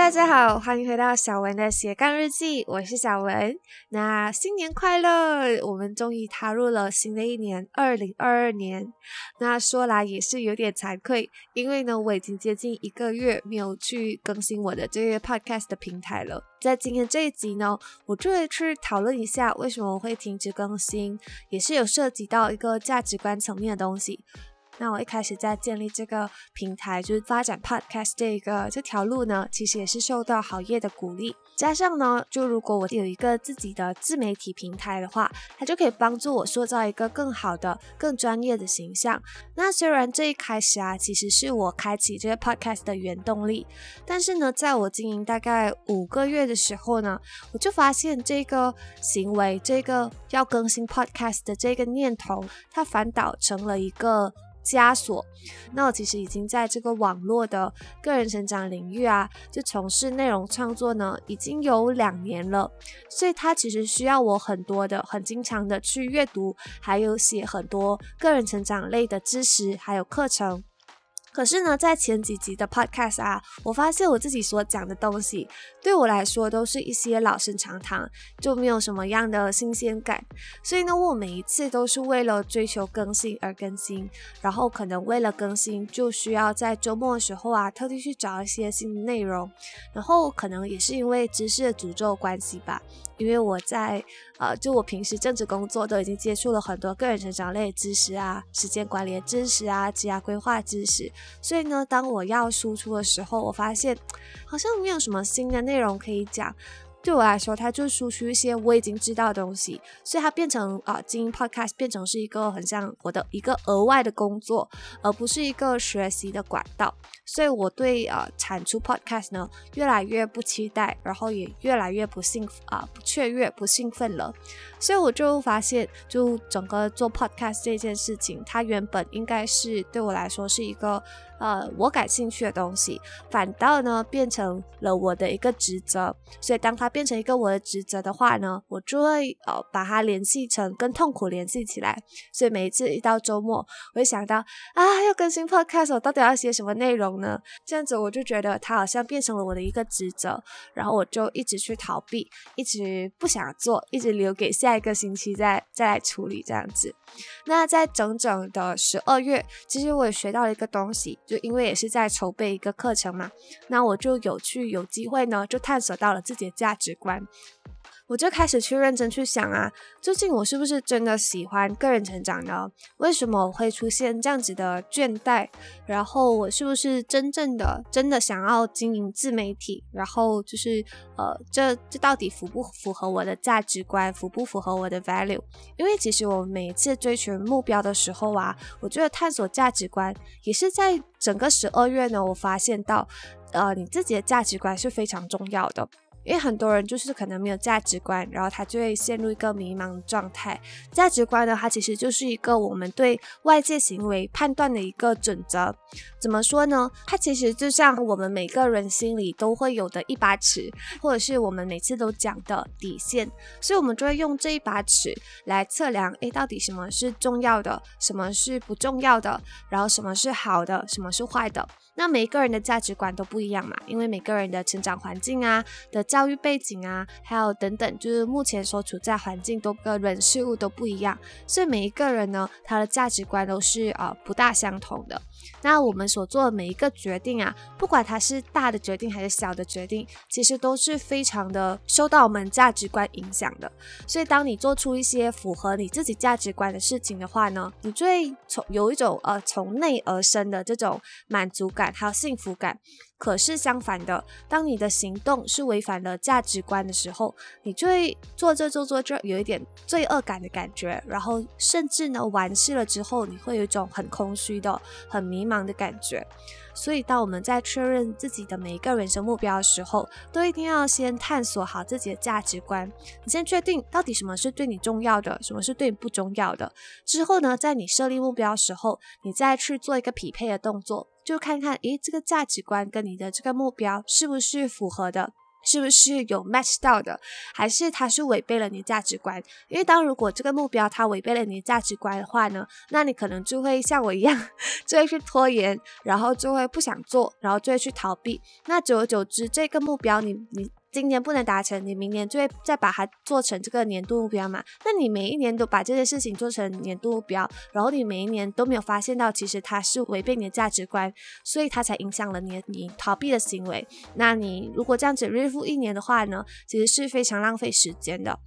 大家好，欢迎回到小文的斜杠日记，我是小文。那新年快乐！我们终于踏入了新的一年，二零二二年。那说来也是有点惭愧，因为呢，我已经接近一个月没有去更新我的这个 podcast 的平台了。在今天这一集呢，我就会去讨论一下为什么我会停止更新，也是有涉及到一个价值观层面的东西。那我一开始在建立这个平台，就是发展 podcast 这个这条路呢，其实也是受到行业的鼓励。加上呢，就如果我有一个自己的自媒体平台的话，它就可以帮助我塑造一个更好的、更专业的形象。那虽然这一开始啊，其实是我开启这个 podcast 的原动力，但是呢，在我经营大概五个月的时候呢，我就发现这个行为，这个要更新 podcast 的这个念头，它反倒成了一个。枷锁。那我其实已经在这个网络的个人成长领域啊，就从事内容创作呢，已经有两年了。所以它其实需要我很多的、很经常的去阅读，还有写很多个人成长类的知识，还有课程。可是呢，在前几集的 podcast 啊，我发现我自己所讲的东西，对我来说都是一些老生常谈，就没有什么样的新鲜感。所以呢，我每一次都是为了追求更新而更新，然后可能为了更新，就需要在周末的时候啊，特地去找一些新的内容。然后可能也是因为知识的诅咒关系吧，因为我在呃，就我平时政治工作都已经接触了很多个人成长类知识啊，时间管理知识啊，职业规划知识。所以呢，当我要输出的时候，我发现好像没有什么新的内容可以讲。对我来说，它就输出一些我已经知道的东西，所以它变成啊，经营 podcast 变成是一个很像我的一个额外的工作，而不是一个学习的管道。所以我对呃产出 podcast 呢越来越不期待，然后也越来越不兴啊不雀跃不兴奋了。所以我就发现，就整个做 podcast 这件事情，它原本应该是对我来说是一个呃我感兴趣的东西，反倒呢变成了我的一个职责。所以当它变成一个我的职责的话呢，我就会呃把它联系成跟痛苦联系起来。所以每一次一到周末，我会想到啊，要更新 podcast，我到底要写什么内容呢？这样子我就觉得它好像变成了我的一个职责，然后我就一直去逃避，一直不想做，一直留给下一个星期再再来处理这样子。那在整整的十二月，其实我也学到了一个东西，就因为也是在筹备一个课程嘛，那我就有去有机会呢，就探索到了自己的价值观。我就开始去认真去想啊，究竟我是不是真的喜欢个人成长呢？为什么会出现这样子的倦怠？然后我是不是真正的真的想要经营自媒体？然后就是呃，这这到底符不符合我的价值观？符不符合我的 value？因为其实我每一次追求目标的时候啊，我觉得探索价值观也是在整个十二月呢，我发现到，呃，你自己的价值观是非常重要的。因为很多人就是可能没有价值观，然后他就会陷入一个迷茫状态。价值观呢，它其实就是一个我们对外界行为判断的一个准则。怎么说呢？它其实就像我们每个人心里都会有的一把尺，或者是我们每次都讲的底线。所以，我们就会用这一把尺来测量：诶，到底什么是重要的，什么是不重要的，然后什么是好的，什么是坏的。那每一个人的价值观都不一样嘛，因为每个人的成长环境啊、的教育背景啊，还有等等，就是目前所处在环境都跟人事物都不一样，所以每一个人呢，他的价值观都是呃不大相同的。那我们所做的每一个决定啊，不管它是大的决定还是小的决定，其实都是非常的受到我们价值观影响的。所以当你做出一些符合你自己价值观的事情的话呢，你就会从有一种呃从内而生的这种满足感。还有幸福感。可是相反的，当你的行动是违反了价值观的时候，你就会做这做做这，有一点罪恶感的感觉，然后甚至呢完事了之后，你会有一种很空虚的、很迷茫的感觉。所以，当我们在确认自己的每一个人生目标的时候，都一定要先探索好自己的价值观。你先确定到底什么是对你重要的，什么是对你不重要的。之后呢，在你设立目标的时候，你再去做一个匹配的动作，就看看，诶，这个价值观跟你的这个目标是不是符合的。是不是有 match 到的，还是它是违背了你价值观？因为当如果这个目标它违背了你价值观的话呢，那你可能就会像我一样，就会去拖延，然后就会不想做，然后就会去逃避。那久而久之，这个目标你你。今年不能达成，你明年就会再把它做成这个年度目标嘛？那你每一年都把这件事情做成年度目标，然后你每一年都没有发现到，其实它是违背你的价值观，所以它才影响了你你逃避的行为。那你如果这样子日复一年的话呢，其实是非常浪费时间的。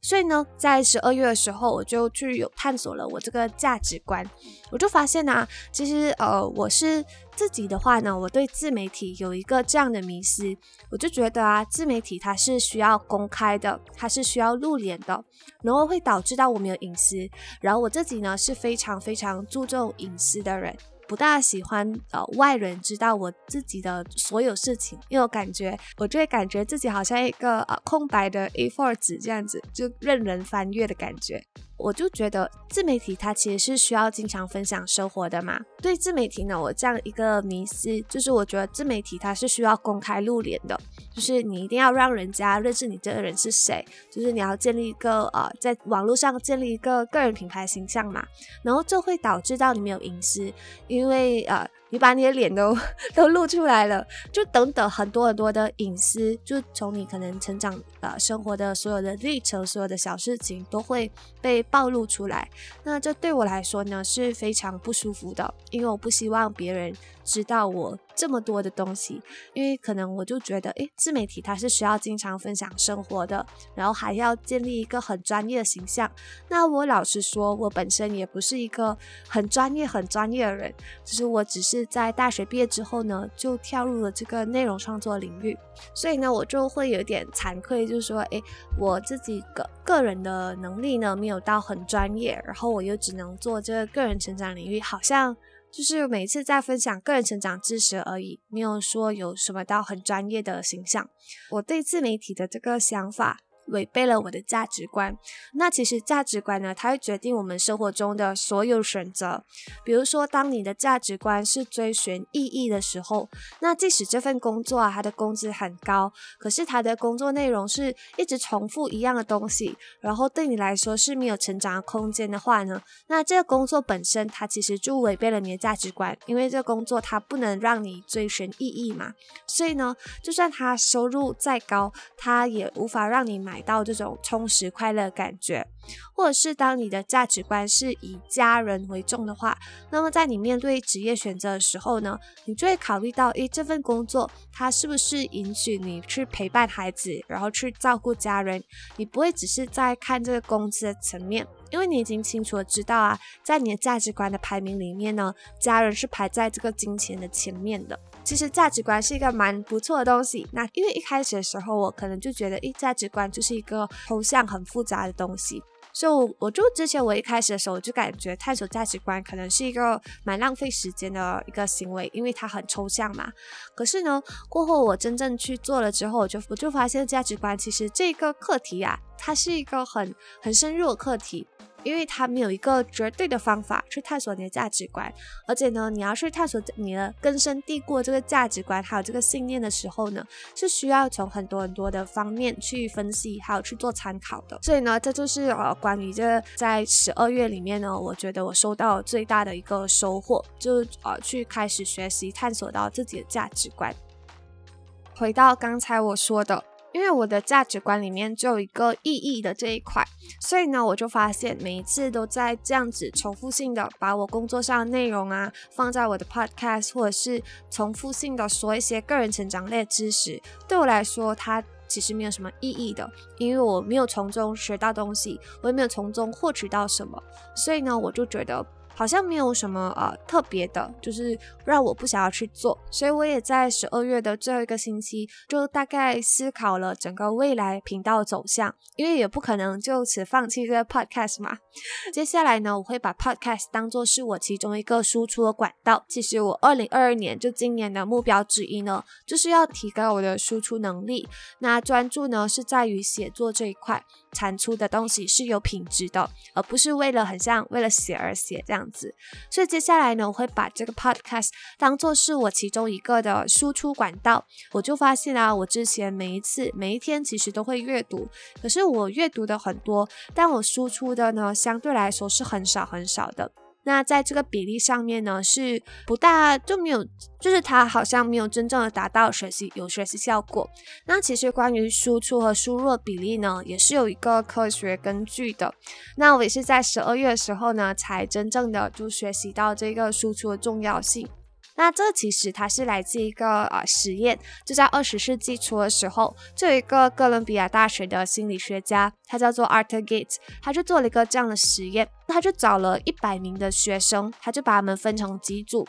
所以呢，在十二月的时候，我就去有探索了我这个价值观，我就发现呢，其实呃，我是自己的话呢，我对自媒体有一个这样的迷思，我就觉得啊，自媒体它是需要公开的，它是需要露脸的，然后会导致到我们有隐私，然后我自己呢是非常非常注重隐私的人。不大喜欢呃外人知道我自己的所有事情，因为我感觉我就会感觉自己好像一个呃空白的 A4 纸这样子，就任人翻阅的感觉。我就觉得自媒体它其实是需要经常分享生活的嘛。对自媒体呢，我这样一个迷思就是，我觉得自媒体它是需要公开露脸的，就是你一定要让人家认识你这个人是谁，就是你要建立一个呃，在网络上建立一个个人品牌形象嘛。然后这会导致到你没有隐私，因为呃。你把你的脸都都露出来了，就等等很多很多的隐私，就从你可能成长呃生活的所有的历程，所有的小事情都会被暴露出来。那这对我来说呢是非常不舒服的，因为我不希望别人。知道我这么多的东西，因为可能我就觉得，诶，自媒体它是需要经常分享生活的，然后还要建立一个很专业的形象。那我老实说，我本身也不是一个很专业、很专业的人，就是我只是在大学毕业之后呢，就跳入了这个内容创作领域，所以呢，我就会有点惭愧，就是说，诶，我自己个个人的能力呢，没有到很专业，然后我又只能做这个个人成长领域，好像。就是每次在分享个人成长知识而已，没有说有什么到很专业的形象。我对自媒体的这个想法。违背了我的价值观。那其实价值观呢，它会决定我们生活中的所有选择。比如说，当你的价值观是追寻意义的时候，那即使这份工作啊，它的工资很高，可是它的工作内容是一直重复一样的东西，然后对你来说是没有成长的空间的话呢，那这个工作本身它其实就违背了你的价值观，因为这工作它不能让你追寻意义嘛。所以呢，就算它收入再高，它也无法让你买。到这种充实快乐感觉，或者是当你的价值观是以家人为重的话，那么在你面对职业选择的时候呢，你就会考虑到，诶，这份工作它是不是允许你去陪伴孩子，然后去照顾家人？你不会只是在看这个工资的层面，因为你已经清楚的知道啊，在你的价值观的排名里面呢，家人是排在这个金钱的前面的。其实价值观是一个蛮不错的东西。那因为一开始的时候，我可能就觉得，诶，价值观就是一个抽象、很复杂的东西。所以，我就之前我一开始的时候，我就感觉探索价值观可能是一个蛮浪费时间的一个行为，因为它很抽象嘛。可是呢，过后我真正去做了之后，我就我就发现价值观其实这个课题啊，它是一个很很深入的课题。因为它没有一个绝对的方法去探索你的价值观，而且呢，你要去探索你的根深蒂固这个价值观还有这个信念的时候呢，是需要从很多很多的方面去分析，还有去做参考的。所以呢，这就是呃关于这在十二月里面呢，我觉得我收到最大的一个收获，就呃去开始学习探索到自己的价值观。回到刚才我说的。因为我的价值观里面就有一个意义的这一块，所以呢，我就发现每一次都在这样子重复性的把我工作上的内容啊放在我的 podcast，或者是重复性的说一些个人成长类知识，对我来说，它其实没有什么意义的，因为我没有从中学到东西，我也没有从中获取到什么，所以呢，我就觉得。好像没有什么呃特别的，就是让我不想要去做，所以我也在十二月的最后一个星期，就大概思考了整个未来频道走向，因为也不可能就此放弃这个 podcast 嘛。接下来呢，我会把 podcast 当做是我其中一个输出的管道。其实我二零二二年就今年的目标之一呢，就是要提高我的输出能力。那专注呢，是在于写作这一块，产出的东西是有品质的，而不是为了很像为了写而写这样。子。所以接下来呢，我会把这个 podcast 当做是我其中一个的输出管道。我就发现啊，我之前每一次每一天其实都会阅读，可是我阅读的很多，但我输出的呢，相对来说是很少很少的。那在这个比例上面呢，是不大就没有，就是它好像没有真正的达到学习有学习效果。那其实关于输出和输入的比例呢，也是有一个科学根据的。那我也是在十二月的时候呢，才真正的就学习到这个输出的重要性。那这其实它是来自一个呃实验，就在二十世纪初的时候，就有一个哥伦比亚大学的心理学家，他叫做 Arthur Gates，他就做了一个这样的实验，他就找了一百名的学生，他就把他们分成几组。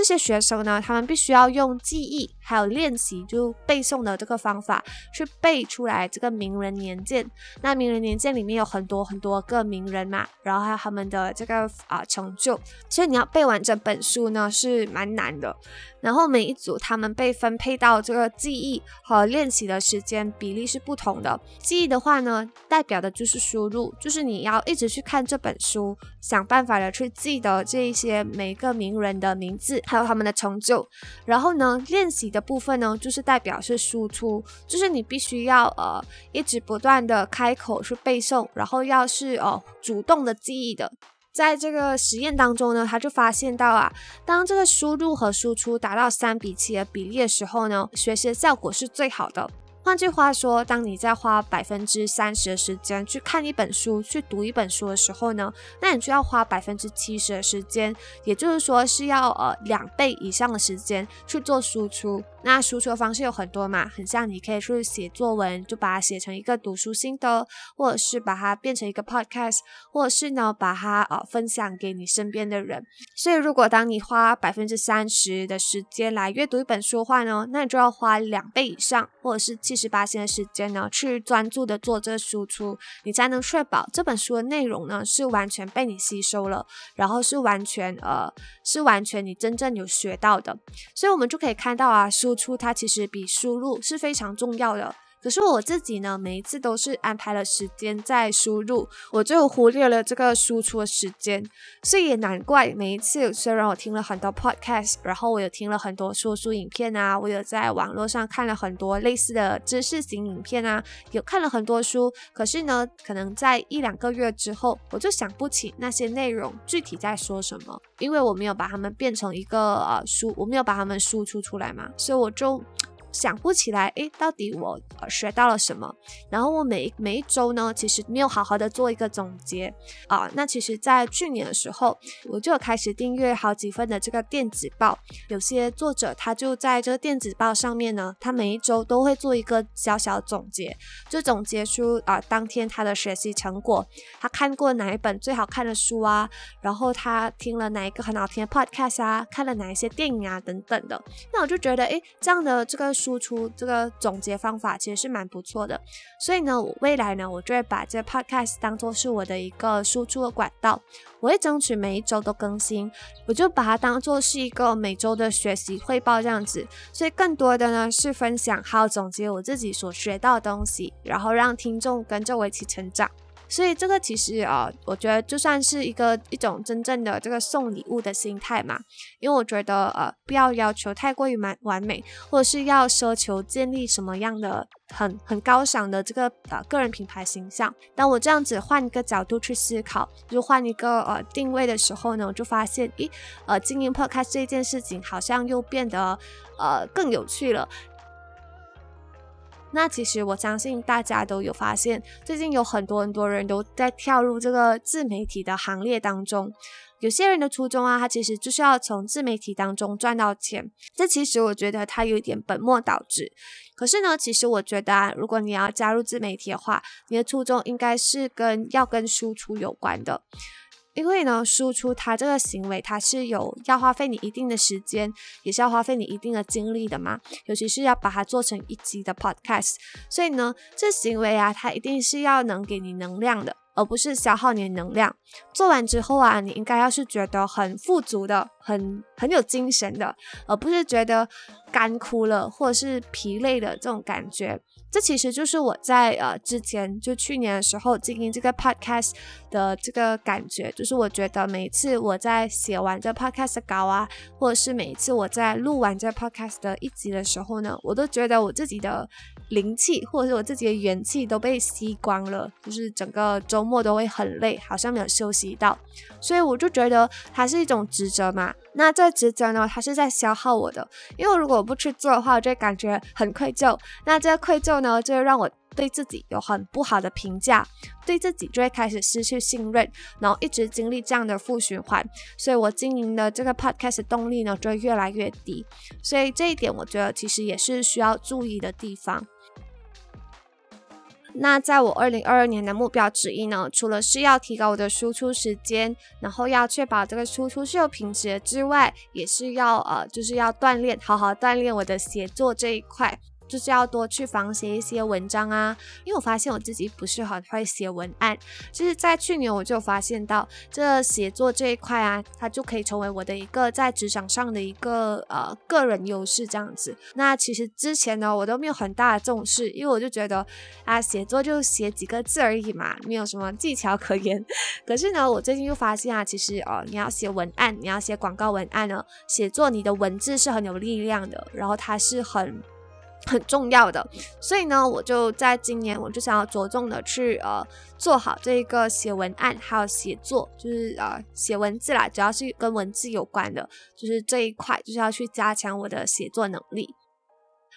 这些学生呢，他们必须要用记忆还有练习，就背诵的这个方法去背出来这个名人年鉴。那名人年鉴里面有很多很多个名人嘛，然后还有他们的这个啊成就，所以你要背完整本书呢是蛮难的。然后每一组他们被分配到这个记忆和练习的时间比例是不同的。记忆的话呢，代表的就是输入，就是你要一直去看这本书，想办法的去记得这一些每个名人的名字，还有他们的成就。然后呢，练习的部分呢，就是代表是输出，就是你必须要呃一直不断的开口去背诵，然后要是呃主动的记忆的。在这个实验当中呢，他就发现到啊，当这个输入和输出达到三比七的比例的时候呢，学习的效果是最好的。换句话说，当你在花百分之三十的时间去看一本书、去读一本书的时候呢，那你就要花百分之七十的时间，也就是说是要呃两倍以上的时间去做输出。那输出的方式有很多嘛，很像你可以去写作文，就把它写成一个读书心得，或者是把它变成一个 podcast，或者是呢把它呃分享给你身边的人。所以如果当你花百分之三十的时间来阅读一本书的话呢，那你就要花两倍以上，或者是七十八天的时间呢，去专注的做这个输出，你才能确保这本书的内容呢是完全被你吸收了，然后是完全呃是完全你真正有学到的。所以我们就可以看到啊书。输出它其实比输入是非常重要的。可是我自己呢，每一次都是安排了时间在输入，我就忽略了这个输出的时间，所以也难怪每一次虽然我听了很多 podcast，然后我有听了很多说书影片啊，我有在网络上看了很多类似的知识型影片啊，有看了很多书，可是呢，可能在一两个月之后，我就想不起那些内容具体在说什么，因为我没有把它们变成一个呃书，我没有把它们输出出来嘛，所以我就。想不起来，诶，到底我学到了什么？然后我每每一周呢，其实没有好好的做一个总结啊。那其实，在去年的时候，我就开始订阅好几份的这个电子报。有些作者他就在这个电子报上面呢，他每一周都会做一个小小总结，就总结出啊当天他的学习成果，他看过哪一本最好看的书啊，然后他听了哪一个很好听的 podcast 啊，看了哪一些电影啊等等的。那我就觉得，诶，这样的这个。输出这个总结方法其实是蛮不错的，所以呢，我未来呢，我就会把这个 podcast 当做是我的一个输出的管道，我会争取每一周都更新，我就把它当做是一个每周的学习汇报这样子，所以更多的呢是分享还有总结我自己所学到的东西，然后让听众跟着我一起成长。所以这个其实啊，我觉得就算是一个一种真正的这个送礼物的心态嘛，因为我觉得呃，不要要求太过于完完美，或者是要奢求建立什么样的很很高尚的这个呃个人品牌形象。当我这样子换一个角度去思考，就换一个呃定位的时候呢，我就发现，咦，呃，经营 Podcast 这件事情好像又变得呃更有趣了。那其实我相信大家都有发现，最近有很多很多人都在跳入这个自媒体的行列当中。有些人的初衷啊，他其实就是要从自媒体当中赚到钱。这其实我觉得他有一点本末倒置。可是呢，其实我觉得啊，如果你要加入自媒体的话，你的初衷应该是跟要跟输出有关的。因为呢，输出它这个行为，它是有要花费你一定的时间，也是要花费你一定的精力的嘛。尤其是要把它做成一集的 podcast，所以呢，这行为啊，它一定是要能给你能量的，而不是消耗你的能量。做完之后啊，你应该要是觉得很富足的。很很有精神的，而不是觉得干枯了或者是疲累的这种感觉。这其实就是我在呃之前就去年的时候经营这个 podcast 的这个感觉，就是我觉得每一次我在写完这 podcast 的稿啊，或者是每一次我在录完这 podcast 的一集的时候呢，我都觉得我自己的灵气或者是我自己的元气都被吸光了，就是整个周末都会很累，好像没有休息到，所以我就觉得它是一种职责嘛。那这职责呢，它是在消耗我的，因为如果我不去做的话，我就感觉很愧疚。那这个愧疚呢，就会让我对自己有很不好的评价，对自己就会开始失去信任，然后一直经历这样的负循环。所以我经营的这个 podcast 动力呢，就会越来越低。所以这一点，我觉得其实也是需要注意的地方。那在我二零二二年的目标之一呢，除了是要提高我的输出时间，然后要确保这个输出是有品质的之外，也是要呃，就是要锻炼，好好锻炼我的写作这一块。就是要多去仿写一些文章啊，因为我发现我自己不是很会写文案。就是在去年我就发现到，这写作这一块啊，它就可以成为我的一个在职场上的一个呃个人优势这样子。那其实之前呢，我都没有很大的重视，因为我就觉得啊，写作就写几个字而已嘛，没有什么技巧可言。可是呢，我最近又发现啊，其实哦，你要写文案，你要写广告文案呢，写作你的文字是很有力量的，然后它是很。很重要的，所以呢，我就在今年，我就想要着重的去呃做好这个写文案，还有写作，就是呃写文字啦，主要是跟文字有关的，就是这一块，就是要去加强我的写作能力。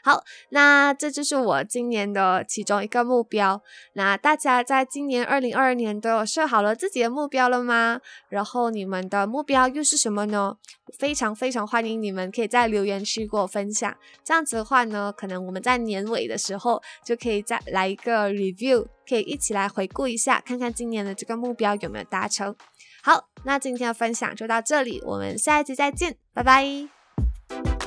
好，那这就是我今年的其中一个目标。那大家在今年二零二二年都有设好了自己的目标了吗？然后你们的目标又是什么呢？非常非常欢迎你们可以在留言区给我分享。这样子的话呢，可能我们在年尾的时候就可以再来一个 review，可以一起来回顾一下，看看今年的这个目标有没有达成。好，那今天的分享就到这里，我们下一期再见，拜拜。